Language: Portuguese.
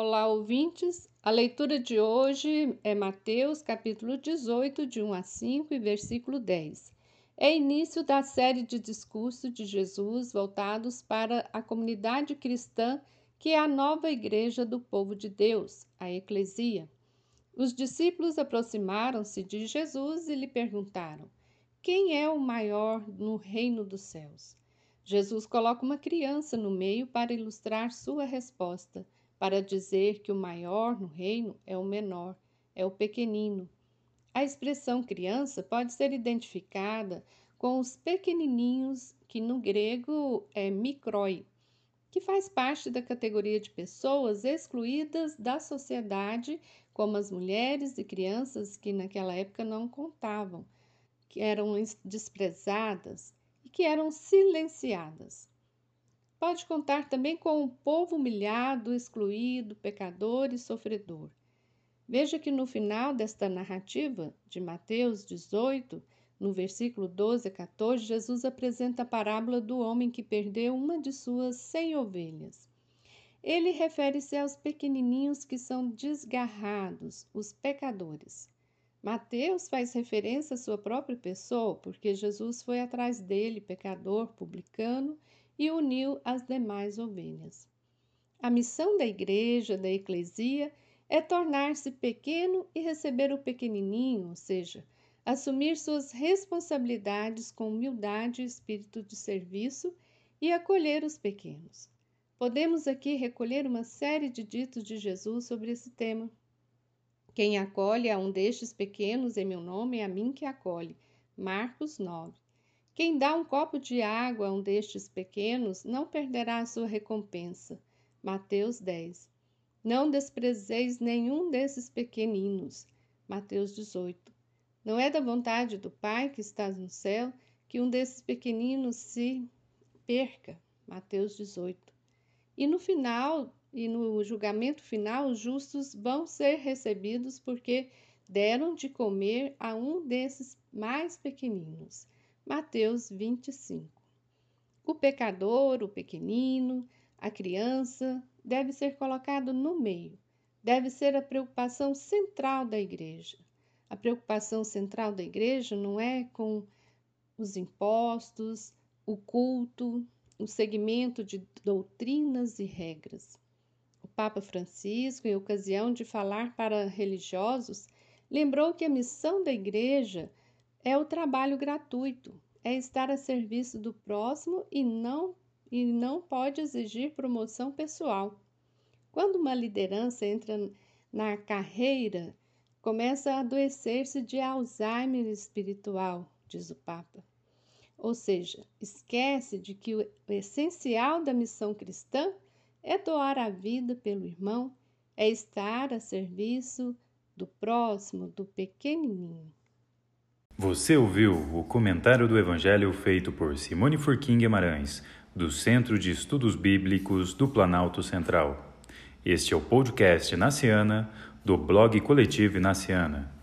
Olá, ouvintes. A leitura de hoje é Mateus, capítulo 18, de 1 a 5 e versículo 10. É início da série de discursos de Jesus voltados para a comunidade cristã, que é a nova igreja do povo de Deus, a Eclesia. Os discípulos aproximaram-se de Jesus e lhe perguntaram: Quem é o maior no reino dos céus? Jesus coloca uma criança no meio para ilustrar sua resposta, para dizer que o maior no reino é o menor, é o pequenino. A expressão criança pode ser identificada com os pequenininhos, que no grego é micrói, que faz parte da categoria de pessoas excluídas da sociedade, como as mulheres e crianças que naquela época não contavam, que eram desprezadas e que eram silenciadas. Pode contar também com o povo humilhado, excluído, pecador e sofredor. Veja que no final desta narrativa de Mateus 18, no versículo 12 a 14, Jesus apresenta a parábola do homem que perdeu uma de suas cem ovelhas. Ele refere-se aos pequenininhos que são desgarrados, os pecadores. Mateus faz referência à sua própria pessoa, porque Jesus foi atrás dele, pecador, publicano, e uniu as demais ovelhas. A missão da igreja, da eclesia, é tornar-se pequeno e receber o pequenininho, ou seja, assumir suas responsabilidades com humildade e espírito de serviço e acolher os pequenos. Podemos aqui recolher uma série de ditos de Jesus sobre esse tema. Quem acolhe a um destes pequenos em meu nome é a mim que acolhe. Marcos 9. Quem dá um copo de água a um destes pequenos não perderá a sua recompensa. Mateus 10. Não desprezeis nenhum desses pequeninos. Mateus 18. Não é da vontade do Pai que está no céu que um desses pequeninos se perca. Mateus 18. E no final, e no julgamento final, os justos vão ser recebidos porque deram de comer a um desses mais pequeninos. Mateus 25. O pecador, o pequenino, a criança, deve ser colocado no meio. Deve ser a preocupação central da igreja. A preocupação central da igreja não é com os impostos, o culto, o segmento de doutrinas e regras. O Papa Francisco, em ocasião de falar para religiosos, lembrou que a missão da igreja é o trabalho gratuito, é estar a serviço do próximo e não e não pode exigir promoção pessoal. Quando uma liderança entra na carreira começa a adoecer-se de Alzheimer espiritual, diz o Papa. Ou seja, esquece de que o essencial da missão cristã é doar a vida pelo irmão, é estar a serviço do próximo, do pequenininho. Você ouviu o comentário do Evangelho feito por Simone Furquim Guimarães, do Centro de Estudos Bíblicos do Planalto Central. Este é o podcast Naciana do blog Coletivo Inaciana.